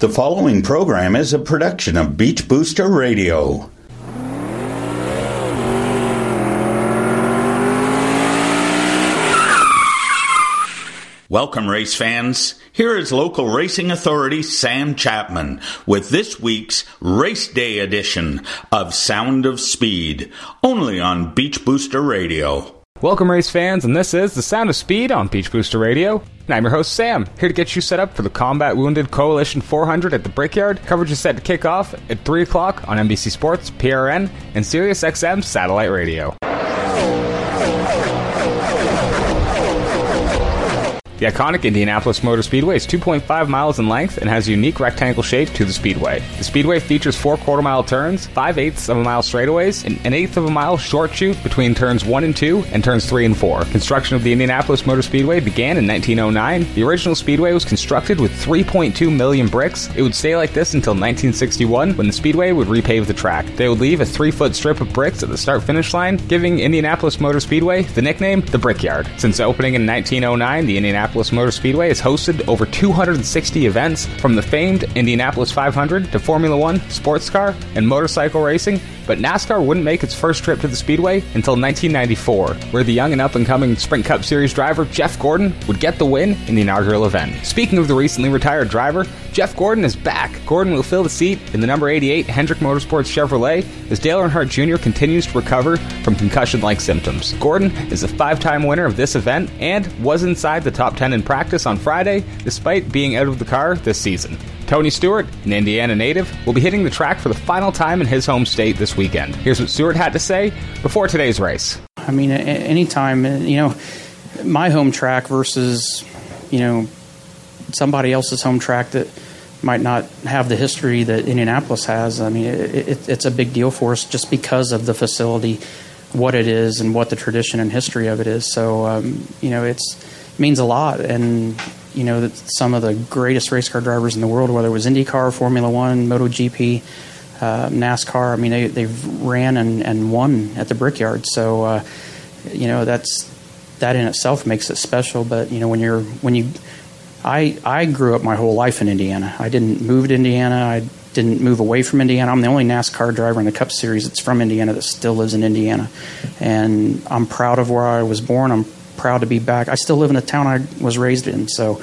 The following program is a production of Beach Booster Radio. Welcome, race fans. Here is local racing authority Sam Chapman with this week's Race Day edition of Sound of Speed, only on Beach Booster Radio. Welcome, race fans, and this is the Sound of Speed on Beach Booster Radio. And I'm your host, Sam, here to get you set up for the Combat Wounded Coalition 400 at the Brickyard. Coverage is set to kick off at 3 o'clock on NBC Sports, PRN, and SiriusXM Satellite Radio. The iconic Indianapolis Motor Speedway is 2.5 miles in length and has a unique rectangle shape to the speedway. The speedway features four quarter mile turns, five eighths of a mile straightaways, and an eighth of a mile short chute between turns 1 and 2 and turns 3 and 4. Construction of the Indianapolis Motor Speedway began in 1909. The original speedway was constructed with 3.2 million bricks. It would stay like this until 1961 when the speedway would repave the track. They would leave a 3 foot strip of bricks at the start finish line, giving Indianapolis Motor Speedway the nickname the Brickyard. Since opening in 1909, the Indianapolis Indianapolis Motor Speedway has hosted over 260 events from the famed Indianapolis 500 to Formula One, sports car, and motorcycle racing, but NASCAR wouldn't make its first trip to the Speedway until 1994, where the young and up and coming Sprint Cup Series driver Jeff Gordon would get the win in the inaugural event. Speaking of the recently retired driver, Jeff Gordon is back. Gordon will fill the seat in the number 88 Hendrick Motorsports Chevrolet as Dale Earnhardt Jr. continues to recover from concussion like symptoms. Gordon is a five time winner of this event and was inside the top 10 in practice on Friday, despite being out of the car this season. Tony Stewart, an Indiana native, will be hitting the track for the final time in his home state this weekend. Here's what Stewart had to say before today's race. I mean, anytime, you know, my home track versus, you know, somebody else's home track that might not have the history that Indianapolis has. I mean, it, it, it's a big deal for us just because of the facility, what it is, and what the tradition and history of it is. So, um, you know, it's it means a lot, and you know that some of the greatest race car drivers in the world, whether it was IndyCar, Formula One, MotoGP, uh, NASCAR. I mean, they they've ran and, and won at the Brickyard. So, uh, you know, that's that in itself makes it special. But you know, when you're when you, I I grew up my whole life in Indiana. I didn't move to Indiana. I didn't move away from Indiana. I'm the only NASCAR driver in the Cup Series that's from Indiana that still lives in Indiana, and I'm proud of where I was born. I'm proud to be back. I still live in the town I was raised in, so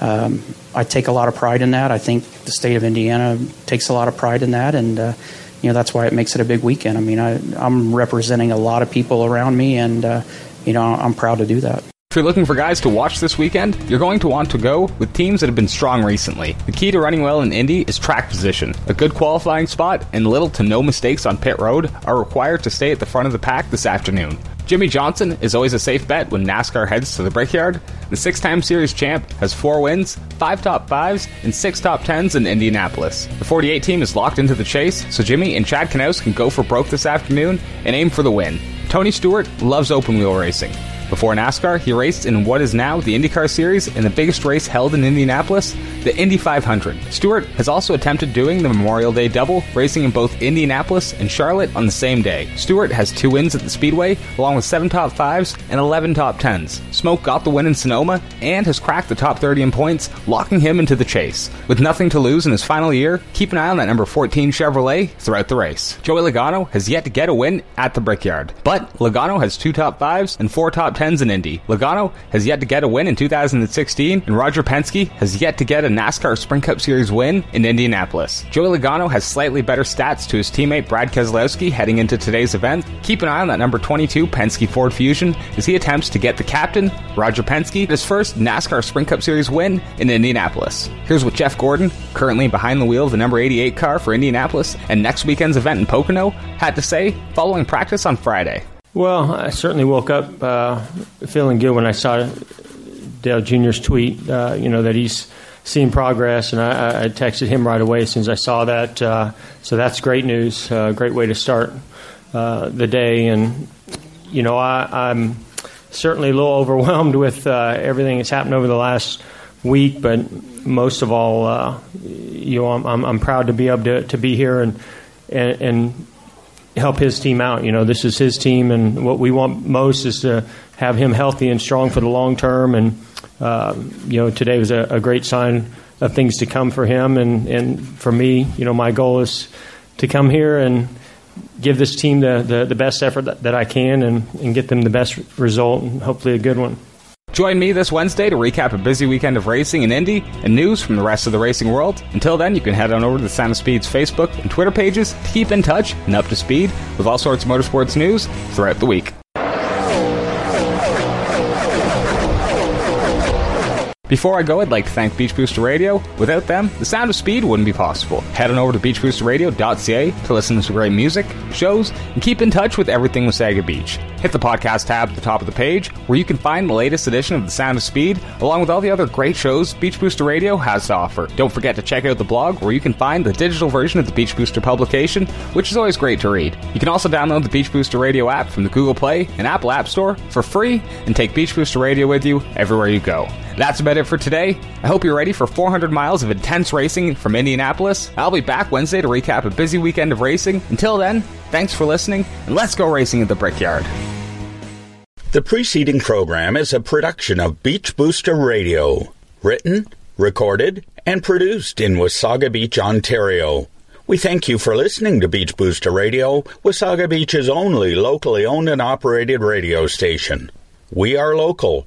um, I take a lot of pride in that. I think the state of Indiana takes a lot of pride in that, and uh, you know that's why it makes it a big weekend. I mean, I, am representing a lot of people around me, and uh, you know I'm proud to do that. If you're looking for guys to watch this weekend, you're going to want to go with teams that have been strong recently. The key to running well in Indy is track position. A good qualifying spot and little to no mistakes on pit road are required to stay at the front of the pack this afternoon. Jimmie Johnson is always a safe bet when NASCAR heads to the Brickyard. The six time series champ has four wins, five top fives, and six top tens in Indianapolis. The 48 team is locked into the chase, so Jimmy and Chad Knaus can go for broke this afternoon and aim for the win. Tony Stewart loves open wheel racing. Before NASCAR, he raced in what is now the IndyCar Series and the biggest race held in Indianapolis, the Indy 500. Stewart has also attempted doing the Memorial Day double, racing in both Indianapolis and Charlotte on the same day. Stewart has two wins at the Speedway, along with seven top fives and 11 top tens. Smoke got the win in Sonoma and has cracked the top 30 in points, locking him into the chase. With nothing to lose in his final year, keep an eye on that number 14 Chevrolet throughout the race. Joey Logano has yet to get a win at the Brickyard, but Logano has two top fives and four top tens in Indy. Logano has yet to get a win in 2016, and Roger Penske has yet to get a NASCAR Sprint Cup Series win in Indianapolis. Joey Logano has slightly better stats to his teammate Brad Keselowski heading into today's event. Keep an eye on that number 22 Penske Ford Fusion as he attempts to get the captain, Roger Penske, his first NASCAR Sprint Cup Series win in Indianapolis. Here's what Jeff Gordon, currently behind the wheel of the number 88 car for Indianapolis and next weekend's event in Pocono, had to say following practice on Friday. Well, I certainly woke up uh, feeling good when I saw Dale Jr.'s tweet, uh, you know, that he's seen progress, and I, I, texted him right away as soon as I saw that. Uh, so that's great news, uh, great way to start uh, the day. And, you know, I, am certainly a little overwhelmed with uh, everything that's happened over the last week, but most of all, you know, I'm, I'm, proud to be able to, to be here and, and, and help his team out. You know, this is his team, and what we want most is to have him healthy and strong for the long term. And uh, you know, today was a, a, great sign of things to come for him. And, and for me, you know, my goal is to come here and give this team the, the, the best effort that, that I can and, and get them the best result and hopefully a good one. Join me this Wednesday to recap a busy weekend of racing in Indy and news from the rest of the racing world. Until then, you can head on over to the Sound of Speed's Facebook and Twitter pages to keep in touch and up to speed with all sorts of motorsports news throughout the week. Before I go, I'd like to thank Beach Booster Radio. Without them, the sound of speed wouldn't be possible. Head on over to beachboosterradio.ca to listen to great music, shows, and keep in touch with everything Wasaga Beach. Hit the podcast tab at the top of the page, where you can find the latest edition of The Sound of Speed, along with all the other great shows Beach Booster Radio has to offer. Don't forget to check out the blog, where you can find the digital version of the Beach Booster publication, which is always great to read. You can also download the Beach Booster Radio app from the Google Play and Apple App Store for free, and take Beach Booster Radio with you everywhere you go. That's about it for today. I hope you're ready for 400 miles of intense racing from Indianapolis. I'll be back Wednesday to recap a busy weekend of racing. Until then, thanks for listening, and let's go racing at the Brickyard. The preceding program is a production of Beach Booster Radio, written, recorded, and produced in Wasaga Beach, Ontario. We thank you for listening to Beach Booster Radio, Wasaga Beach's only locally owned and operated radio station. We are local.